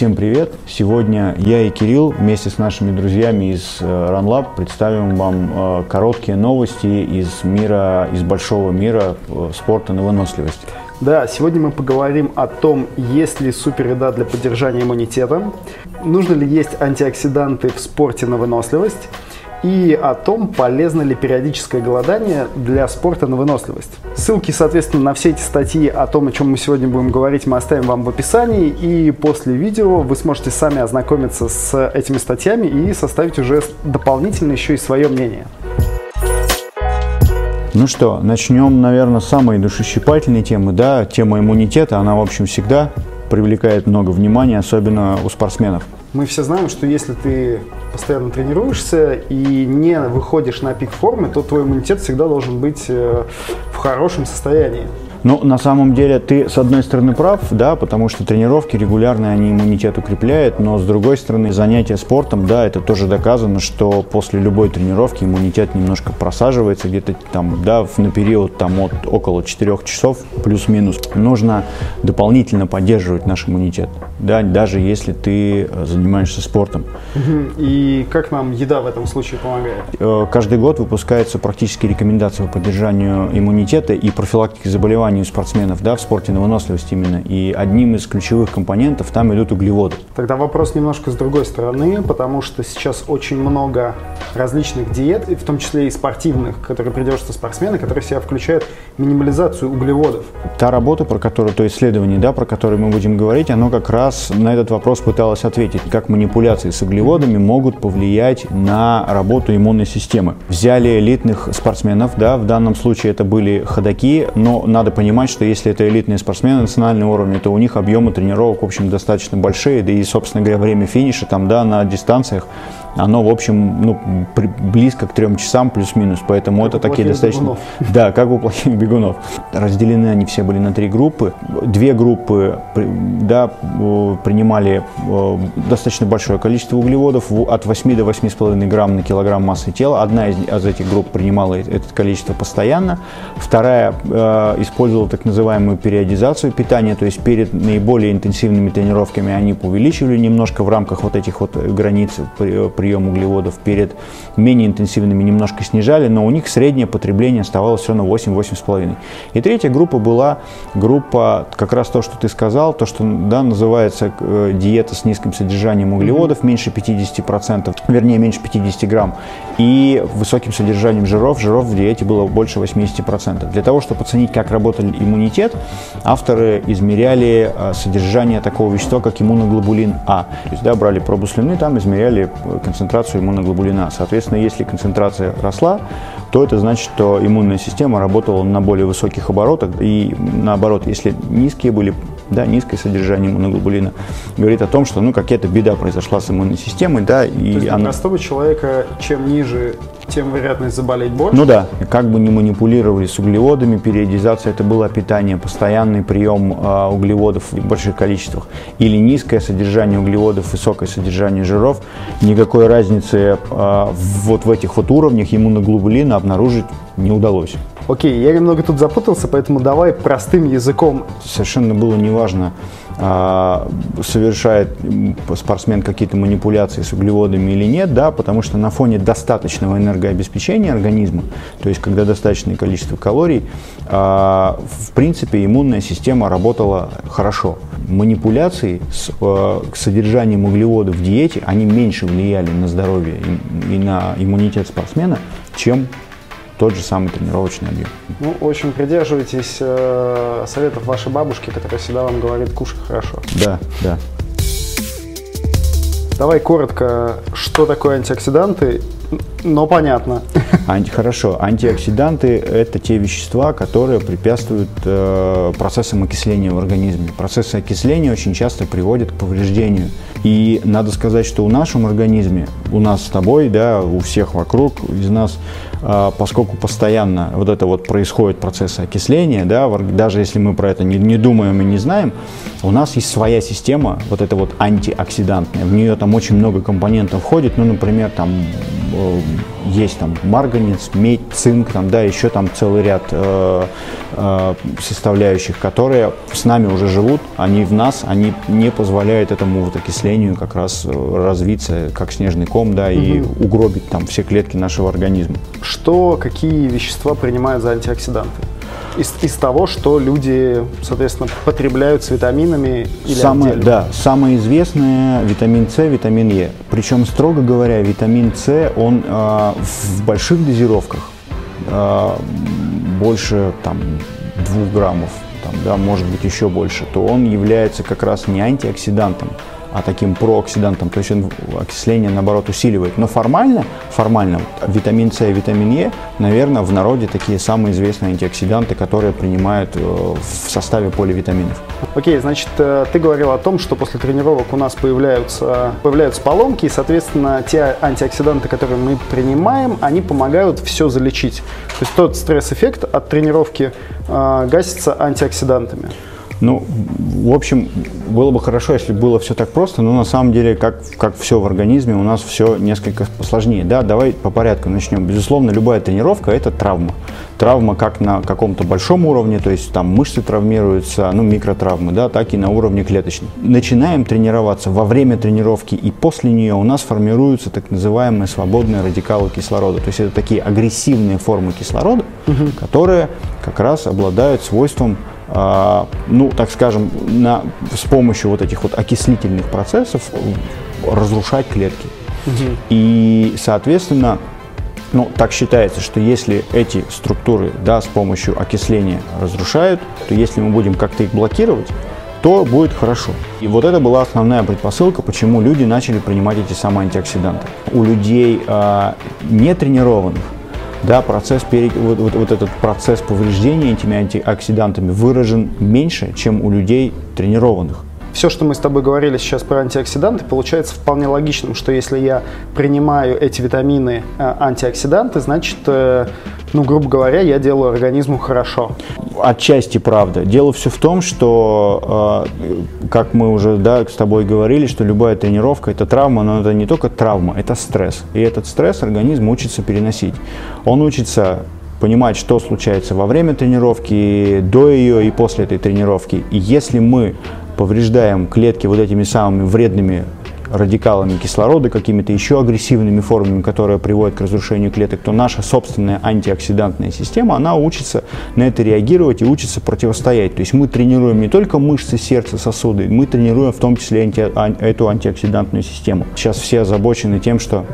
Всем привет! Сегодня я и Кирилл вместе с нашими друзьями из э, RunLab представим вам э, короткие новости из мира, из большого мира э, спорта на выносливость. Да, сегодня мы поговорим о том, есть ли супереда для поддержания иммунитета, нужно ли есть антиоксиданты в спорте на выносливость, и о том, полезно ли периодическое голодание для спорта на выносливость. Ссылки, соответственно, на все эти статьи о том, о чем мы сегодня будем говорить, мы оставим вам в описании, и после видео вы сможете сами ознакомиться с этими статьями и составить уже дополнительно еще и свое мнение. Ну что, начнем, наверное, с самой душещипательной темы, да, тема иммунитета, она, в общем, всегда привлекает много внимания, особенно у спортсменов. Мы все знаем, что если ты постоянно тренируешься и не выходишь на пик формы, то твой иммунитет всегда должен быть э, в хорошем состоянии. Ну, на самом деле, ты, с одной стороны, прав, да, потому что тренировки регулярные, они иммунитет укрепляют, но, с другой стороны, занятия спортом, да, это тоже доказано, что после любой тренировки иммунитет немножко просаживается, где-то там, да, на период там от около 4 часов, плюс-минус. Нужно дополнительно поддерживать наш иммунитет, да, даже если ты э, занимаешься спортом. И как нам еда в этом случае помогает? Э, каждый год выпускаются практически рекомендации по поддержанию иммунитета и профилактики заболеваний соревнований спортсменов да, в спорте на выносливость именно. И одним из ключевых компонентов там идут углеводы. Тогда вопрос немножко с другой стороны, потому что сейчас очень много различных диет, в том числе и спортивных, которые придерживаются спортсмены, которые в себя включают минимализацию углеводов. Та работа, про которую, то исследование, да, про которое мы будем говорить, оно как раз на этот вопрос пыталось ответить, как манипуляции с углеводами могут повлиять на работу иммунной системы. Взяли элитных спортсменов, да, в данном случае это были ходаки, но надо понимать, что если это элитные спортсмены национального уровня, то у них объемы тренировок, в общем, достаточно большие, да и, собственно говоря, время финиша там, да, на дистанциях оно, в общем, ну, при, близко к трем часам плюс-минус, поэтому как это такие достаточно... Бегунов. Да, как у плохих бегунов. Разделены они все были на три группы. Две группы, да, принимали достаточно большое количество углеводов, от 8 до 8,5 грамм на килограмм массы тела. Одна из, из этих групп принимала это количество постоянно. Вторая э, использовала так называемую периодизацию питания, то есть перед наиболее интенсивными тренировками они увеличивали немножко в рамках вот этих вот границ прием углеводов перед менее интенсивными немножко снижали, но у них среднее потребление оставалось все равно 8-8,5. И третья группа была группа, как раз то, что ты сказал, то, что да, называется э, диета с низким содержанием углеводов, меньше 50%, вернее, меньше 50 грамм, и высоким содержанием жиров. Жиров в диете было больше 80%. Для того, чтобы оценить, как работал иммунитет, авторы измеряли э, содержание такого вещества, как иммуноглобулин А. То есть, да, брали пробу слюны, там измеряли э, концентрацию иммуноглобулина. Соответственно, если концентрация росла, то это значит, что иммунная система работала на более высоких оборотах. И наоборот, если низкие были, да, низкое содержание иммуноглобулина, говорит о том, что ну, какая-то беда произошла с иммунной системой. Да, и то есть она... простого человека, чем ниже тем вероятность заболеть больше. Ну да, как бы не манипулировали с углеводами, периодизация это было питание, постоянный прием э, углеводов в больших количествах или низкое содержание углеводов, высокое содержание жиров, никакой разницы э, вот в этих вот уровнях иммуноглобулина обнаружить не удалось. Окей, я немного тут запутался, поэтому давай простым языком. Совершенно было неважно, а, совершает спортсмен какие-то манипуляции с углеводами или нет, да, потому что на фоне достаточного энергообеспечения организма, то есть когда достаточное количество калорий, а, в принципе иммунная система работала хорошо. Манипуляции с а, содержанием углеводов в диете, они меньше влияли на здоровье и на иммунитет спортсмена, чем тот же самый тренировочный объем. Ну, в общем, придерживайтесь э, советов вашей бабушки, которая всегда вам говорит, кушай хорошо. Да, да. Давай коротко, что такое антиоксиданты, но понятно. Анти, хорошо. Антиоксиданты – это те вещества, которые препятствуют э, процессам окисления в организме. Процессы окисления очень часто приводят к повреждению. И надо сказать, что у нашем организме, у нас с тобой, да, у всех вокруг, из нас а, поскольку постоянно вот это вот происходит процессы окисления, да, даже если мы про это не, не думаем и не знаем, у нас есть своя система, вот эта вот антиоксидантная, в нее там очень много компонентов входит, ну, например, там э, есть там марганец, медь, цинк, там, да, еще там целый ряд э, э, составляющих, которые с нами уже живут, они в нас, они не позволяют этому вот окислению как раз э, развиться как снежный ком, да, и угу. угробить там все клетки нашего организма. Что, какие вещества принимают за антиоксиданты? Из, из того, что люди, соответственно, потребляют с витаминами или самое, отдельно. Да, самое известное витамин С, витамин Е. Причем, строго говоря, витамин С, он э, в больших дозировках, э, больше там, 2 граммов, там, да, может быть еще больше, то он является как раз не антиоксидантом, а таким прооксидантом, то есть он окисление, наоборот, усиливает. Но формально, формально витамин С и витамин Е, наверное, в народе такие самые известные антиоксиданты, которые принимают э, в составе поливитаминов. Окей, значит, э, ты говорил о том, что после тренировок у нас появляются, появляются поломки, и, соответственно, те антиоксиданты, которые мы принимаем, они помогают все залечить. То есть тот стресс-эффект от тренировки э, гасится антиоксидантами. Ну, в общем, было бы хорошо, если было все так просто, но на самом деле, как, как все в организме, у нас все несколько посложнее. Да, давай по порядку начнем. Безусловно, любая тренировка – это травма. Травма как на каком-то большом уровне, то есть там мышцы травмируются, ну, микротравмы, да, так и на уровне клеточном. Начинаем тренироваться во время тренировки и после нее у нас формируются так называемые свободные радикалы кислорода. То есть это такие агрессивные формы кислорода, угу. которые как раз обладают свойством ну, так скажем, на, с помощью вот этих вот окислительных процессов разрушать клетки. Угу. И, соответственно, ну, так считается, что если эти структуры да, с помощью окисления разрушают, то если мы будем как-то их блокировать, то будет хорошо. И вот это была основная предпосылка, почему люди начали принимать эти самые антиоксиданты. У людей э, нетренированных да, процесс, вот, вот, вот этот процесс повреждения этими антиоксидантами выражен меньше, чем у людей тренированных. Все, что мы с тобой говорили сейчас про антиоксиданты, получается вполне логичным, что если я принимаю эти витамины э, антиоксиданты, значит, э, ну, грубо говоря, я делаю организму хорошо. Отчасти правда. Дело все в том, что, э, как мы уже да, с тобой говорили, что любая тренировка – это травма, но это не только травма, это стресс. И этот стресс организм учится переносить. Он учится понимать, что случается во время тренировки, до ее и после этой тренировки. И если мы повреждаем клетки вот этими самыми вредными радикалами кислорода, какими-то еще агрессивными формами, которые приводят к разрушению клеток, то наша собственная антиоксидантная система, она учится на это реагировать и учится противостоять. То есть мы тренируем не только мышцы сердца, сосуды, мы тренируем в том числе анти, эту антиоксидантную систему. Сейчас все озабочены тем, что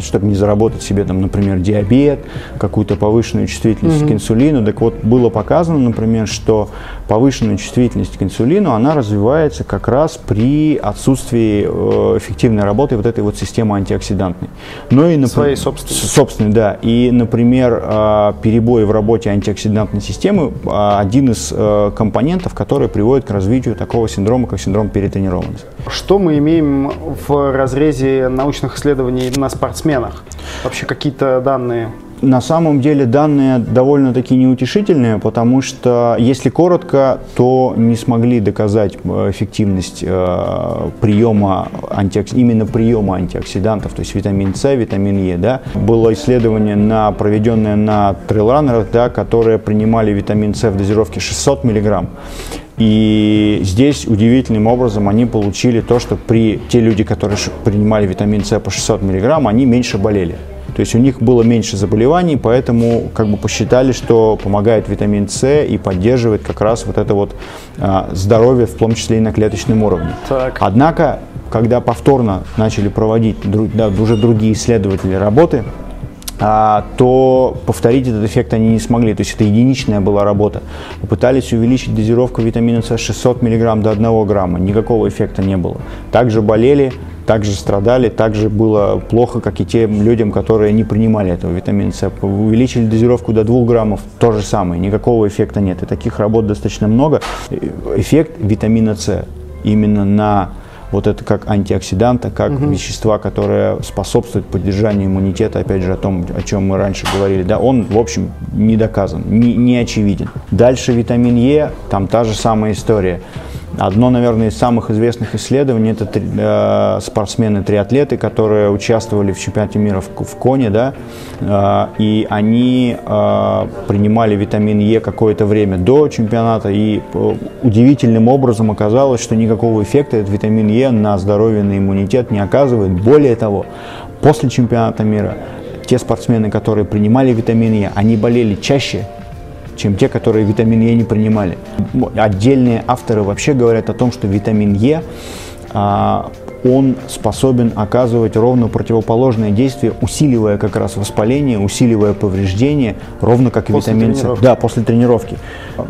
чтобы не заработать себе, там, например, диабет, какую-то повышенную чувствительность mm-hmm. к инсулину. Так вот, было показано, например, что повышенная чувствительность к инсулину, она развивается как раз при отсутствии э, эффективной работы вот этой вот системы антиоксидантной. Но и, например, Своей собственной. Собственной, да. И, например, э, перебои в работе антиоксидантной системы э, один из компонентов, который приводит к развитию такого синдрома, как синдром перетренированности. Что мы имеем в разрезе научных исследований на спортсменах? Вообще какие-то данные? На самом деле данные довольно-таки неутешительные, потому что, если коротко, то не смогли доказать э, эффективность э, приема антиокс... именно приема антиоксидантов, то есть витамин С, витамин Е. Да? Было исследование, на, проведенное на трейлранерах, да, которые принимали витамин С в дозировке 600 мг. И здесь удивительным образом они получили то, что при те люди, которые принимали витамин С по 600 мг, они меньше болели. То есть у них было меньше заболеваний, поэтому как бы посчитали, что помогает витамин С и поддерживает как раз вот это вот а, здоровье, в том числе и на клеточном уровне. Так. Однако, когда повторно начали проводить да, уже другие исследователи работы, то повторить этот эффект они не смогли. То есть это единичная была работа. Попытались увеличить дозировку витамина С 600 мг до 1 грамма. Никакого эффекта не было. Также болели, также страдали, также было плохо, как и тем людям, которые не принимали этого витамина С. Увеличили дозировку до 2 граммов, то же самое, никакого эффекта нет. И таких работ достаточно много. Эффект витамина С именно на вот это как антиоксиданта, как угу. вещества, которые способствуют поддержанию иммунитета, опять же, о том, о чем мы раньше говорили, да, он, в общем, не доказан, не, не очевиден. Дальше витамин Е, там та же самая история. Одно, наверное, из самых известных исследований – это э, спортсмены-триатлеты, которые участвовали в чемпионате мира в, в Коне, да, э, и они э, принимали витамин Е какое-то время до чемпионата, и э, удивительным образом оказалось, что никакого эффекта этот витамин Е на здоровье, на иммунитет не оказывает. Более того, после чемпионата мира те спортсмены, которые принимали витамин Е, они болели чаще, чем те, которые витамин Е не принимали. Отдельные авторы вообще говорят о том, что витамин Е а, он способен оказывать ровно противоположное действие, усиливая как раз воспаление, усиливая повреждение, ровно как и после витамин С. Да, после тренировки.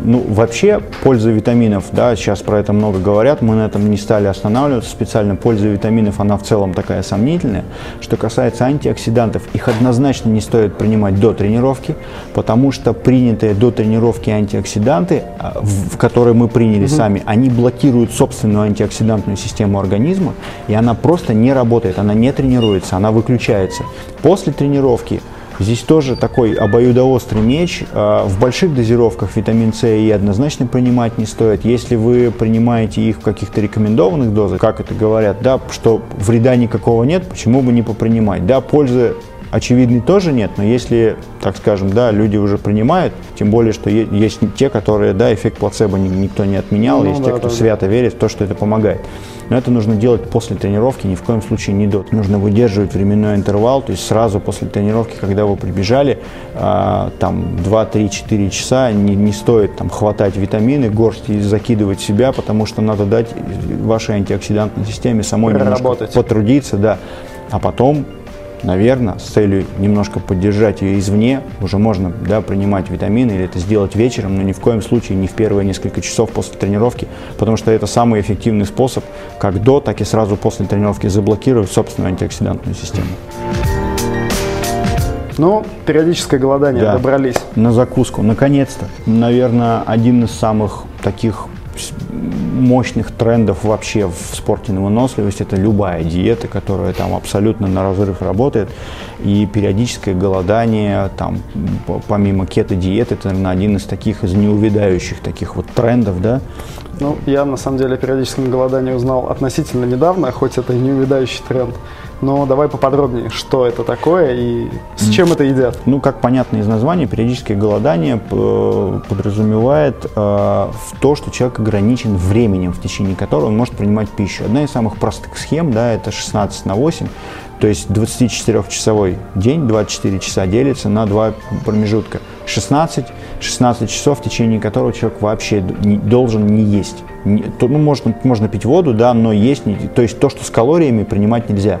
Ну, вообще, польза витаминов, да, сейчас про это много говорят, мы на этом не стали останавливаться специально. Польза витаминов, она в целом такая сомнительная. Что касается антиоксидантов, их однозначно не стоит принимать до тренировки, потому что принятые до тренировки антиоксиданты, а, в которые мы приняли угу. сами, они блокируют собственную антиоксидантную систему организма, и она просто не работает, она не тренируется, она выключается. После тренировки Здесь тоже такой обоюдоострый меч. А, в больших дозировках витамин С и однозначно принимать не стоит. Если вы принимаете их в каких-то рекомендованных дозах, как это говорят, да, что вреда никакого нет, почему бы не попринимать? Да, пользы очевидной тоже нет, но если, так скажем, да, люди уже принимают, тем более, что есть те, которые, да, эффект плацебо никто не отменял, ну, есть да, те, кто да, свято да. верит в то, что это помогает. Но это нужно делать после тренировки, ни в коем случае не до. Нужно выдерживать временной интервал, то есть сразу после тренировки, когда вы прибежали, э, там 2-3-4 часа не, не стоит там хватать витамины, горсть и закидывать себя, потому что надо дать вашей антиоксидантной системе самой немножко потрудиться, да, а потом наверное, с целью немножко поддержать ее извне, уже можно да, принимать витамины или это сделать вечером, но ни в коем случае не в первые несколько часов после тренировки, потому что это самый эффективный способ как до, так и сразу после тренировки заблокировать собственную антиоксидантную систему. Ну, периодическое голодание да. добрались. На закуску, наконец-то. Наверное, один из самых таких мощных трендов вообще в спорте на выносливость это любая диета, которая там абсолютно на разрыв работает. И периодическое голодание, там, помимо кето-диеты, это, наверное, один из таких, из неувядающих таких вот трендов, да. Ну, я на самом деле о периодическом голодании узнал относительно недавно, хоть это и неувядающий тренд. Но давай поподробнее, что это такое и с чем это едят? Ну, как понятно из названия, периодическое голодание подразумевает э, в то, что человек ограничен временем, в течение которого он может принимать пищу. Одна из самых простых схем, да, это 16 на 8, то есть 24-часовой день, 24 часа делится на два промежутка. 16, 16 часов, в течение которого человек вообще не, должен не есть. Не, то, ну, можно, можно пить воду, да, но есть, не, то есть то, что с калориями принимать нельзя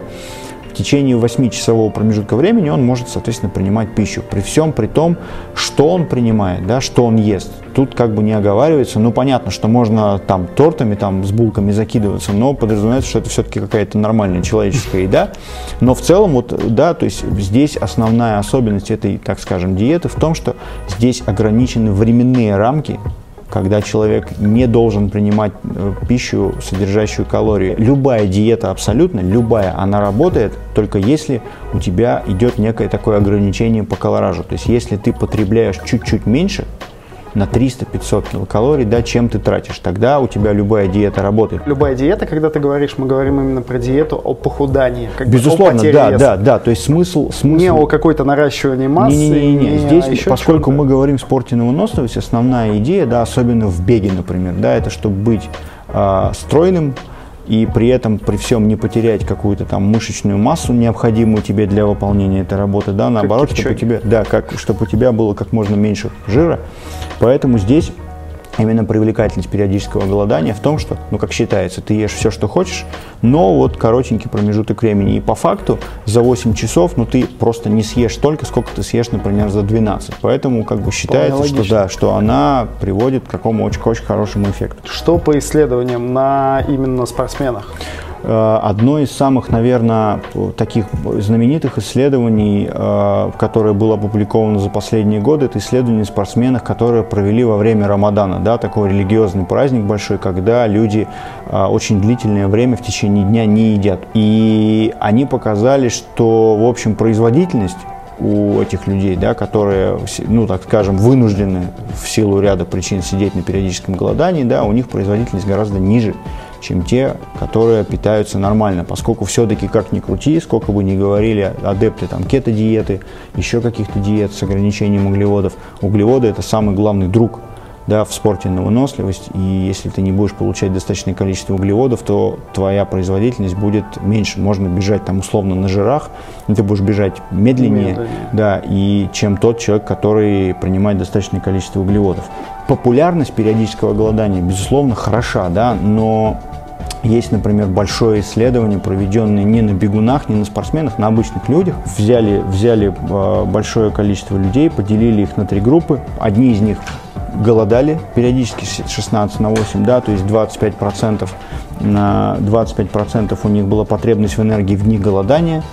течение 8-часового промежутка времени он может, соответственно, принимать пищу. При всем при том, что он принимает, да, что он ест. Тут как бы не оговаривается. Ну, понятно, что можно там тортами, там с булками закидываться, но подразумевается, что это все-таки какая-то нормальная человеческая еда. Но в целом, вот, да, то есть здесь основная особенность этой, так скажем, диеты в том, что здесь ограничены временные рамки когда человек не должен принимать э, пищу, содержащую калории. Любая диета абсолютно, любая, она работает только если у тебя идет некое такое ограничение по колоражу. То есть если ты потребляешь чуть-чуть меньше, на 300-500 килокалорий, да, чем ты тратишь. Тогда у тебя любая диета работает. Любая диета, когда ты говоришь, мы говорим именно про диету о похудании. Как Безусловно, о да, веса. да, да. То есть смысл, смысл... Не о какой-то наращивании массы. Не, не, не, не. Здесь, поскольку мы говорим в спорте на выносливость, основная идея, да, особенно в беге, например, да, это чтобы быть э, стройным, и при этом при всем не потерять какую-то там мышечную массу, необходимую тебе для выполнения этой работы, да, наоборот, чтобы у тебя, да, как, чтобы у тебя было как можно меньше жира. Поэтому здесь именно привлекательность периодического голодания в том, что, ну, как считается, ты ешь все, что хочешь, но вот коротенький промежуток времени. И по факту за 8 часов, ну, ты просто не съешь столько, сколько ты съешь, например, за 12. Поэтому как бы считается, что да, что она приводит к какому очень-очень хорошему эффекту. Что по исследованиям на именно спортсменах? Э, одно из самых, наверное, таких знаменитых исследований, э, которое было опубликовано за последние годы, это исследование спортсменов, которые провели во время Рамадана, да, такой религиозный праздник большой, когда люди э, очень длительное время в течение дня не едят. И они показали, что, в общем, производительность у этих людей, да, которые, ну, так скажем, вынуждены в силу ряда причин сидеть на периодическом голодании, да, у них производительность гораздо ниже, чем те, которые питаются нормально, поскольку все-таки, как ни крути, сколько бы ни говорили адепты там кето-диеты, еще каких-то диет с ограничением углеводов, углеводы – это самый главный друг да, в спорте на выносливость, и если ты не будешь получать достаточное количество углеводов, то твоя производительность будет меньше. Можно бежать там условно на жирах, но ты будешь бежать медленнее, медленнее. Да, и чем тот человек, который принимает достаточное количество углеводов. Популярность периодического голодания, безусловно, хороша, да, но есть, например, большое исследование, проведенное не на бегунах, не на спортсменах, на обычных людях. Взяли, взяли э, большое количество людей, поделили их на три группы. Одни из них голодали периодически 16 на 8, да, то есть 25 процентов на 25 процентов у них была потребность в энергии в дни голодания,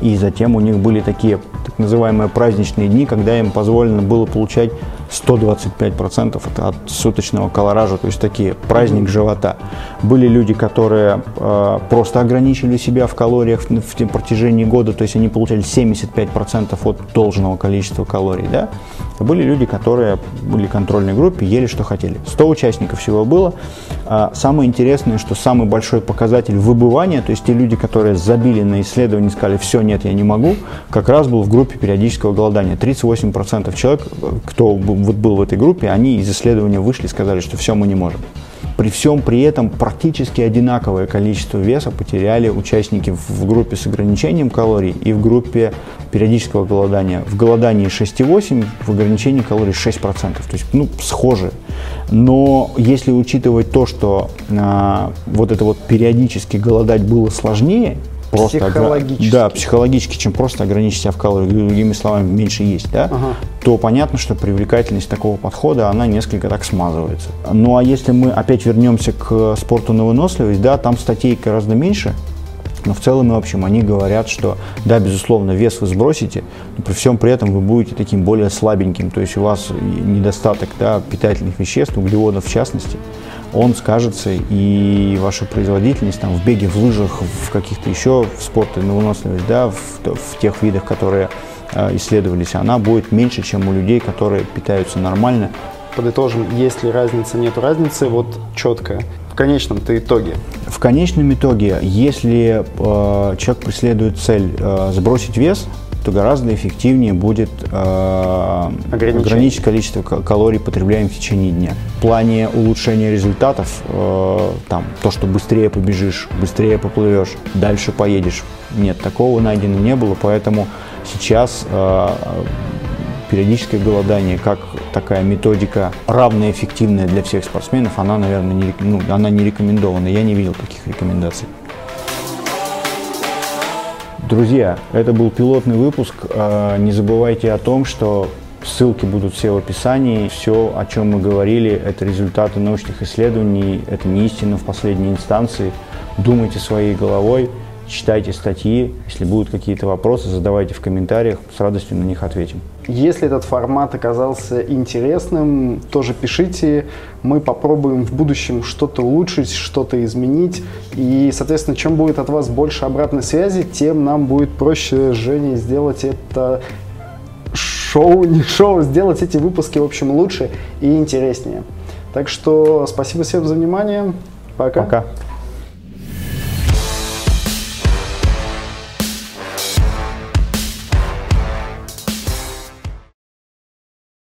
и затем у них были такие так называемые праздничные дни, когда им позволено было получать 125% от суточного колоража, то есть такие праздник живота. Были люди, которые э, просто ограничили себя в калориях в, в протяжении года, то есть они получали 75% от должного количества калорий. Да? Были люди, которые были в контрольной группе, ели что хотели. 100 участников всего было. А самое интересное, что самый большой показатель выбывания, то есть те люди, которые забили на исследование сказали, все, нет, я не могу, как раз был в группе периодического голодания. 38% человек, кто вот был в этой группе, они из исследования вышли и сказали, что все, мы не можем. При всем при этом практически одинаковое количество веса потеряли участники в группе с ограничением калорий и в группе периодического голодания. В голодании 6,8, в ограничении калорий 6%. То есть, ну, схоже. Но если учитывать то, что а, вот это вот периодически голодать было сложнее, просто психологически. Да, психологически, чем просто ограничить себя в калориях, другими словами, меньше есть, да, ага. то понятно, что привлекательность такого подхода, она несколько так смазывается. Ну а если мы опять вернемся к спорту на выносливость, да, там статей гораздо меньше, но в целом и общем они говорят, что да, безусловно, вес вы сбросите, но при всем при этом вы будете таким более слабеньким, то есть у вас недостаток да, питательных веществ, углеводов в частности, он скажется и ваша производительность там, в беге, в лыжах, в каких-то еще в спорте на выносливость, да, в, в тех видах, которые э, исследовались, она будет меньше, чем у людей, которые питаются нормально. Подытожим, если разница, нет разницы, вот четкая. В конечном-то итоге. В конечном итоге, если э, человек преследует цель э, сбросить вес, то гораздо эффективнее будет э, ограничить количество калорий, потребляемых в течение дня. В плане улучшения результатов, э, там, то, что быстрее побежишь, быстрее поплывешь, дальше поедешь, нет, такого найдено не было, поэтому сейчас э, периодическое голодание, как такая методика равноэффективная для всех спортсменов, она, наверное, не, ну, она не рекомендована. Я не видел таких рекомендаций. Друзья, это был пилотный выпуск. А, не забывайте о том, что ссылки будут все в описании. Все, о чем мы говорили, это результаты научных исследований, это не истина в последней инстанции. Думайте своей головой, читайте статьи. Если будут какие-то вопросы, задавайте в комментариях, с радостью на них ответим. Если этот формат оказался интересным, тоже пишите. Мы попробуем в будущем что-то улучшить, что-то изменить. И, соответственно, чем будет от вас больше обратной связи, тем нам будет проще с Женей сделать это шоу, не шоу, сделать эти выпуски, в общем, лучше и интереснее. Так что спасибо всем за внимание. Пока. Пока.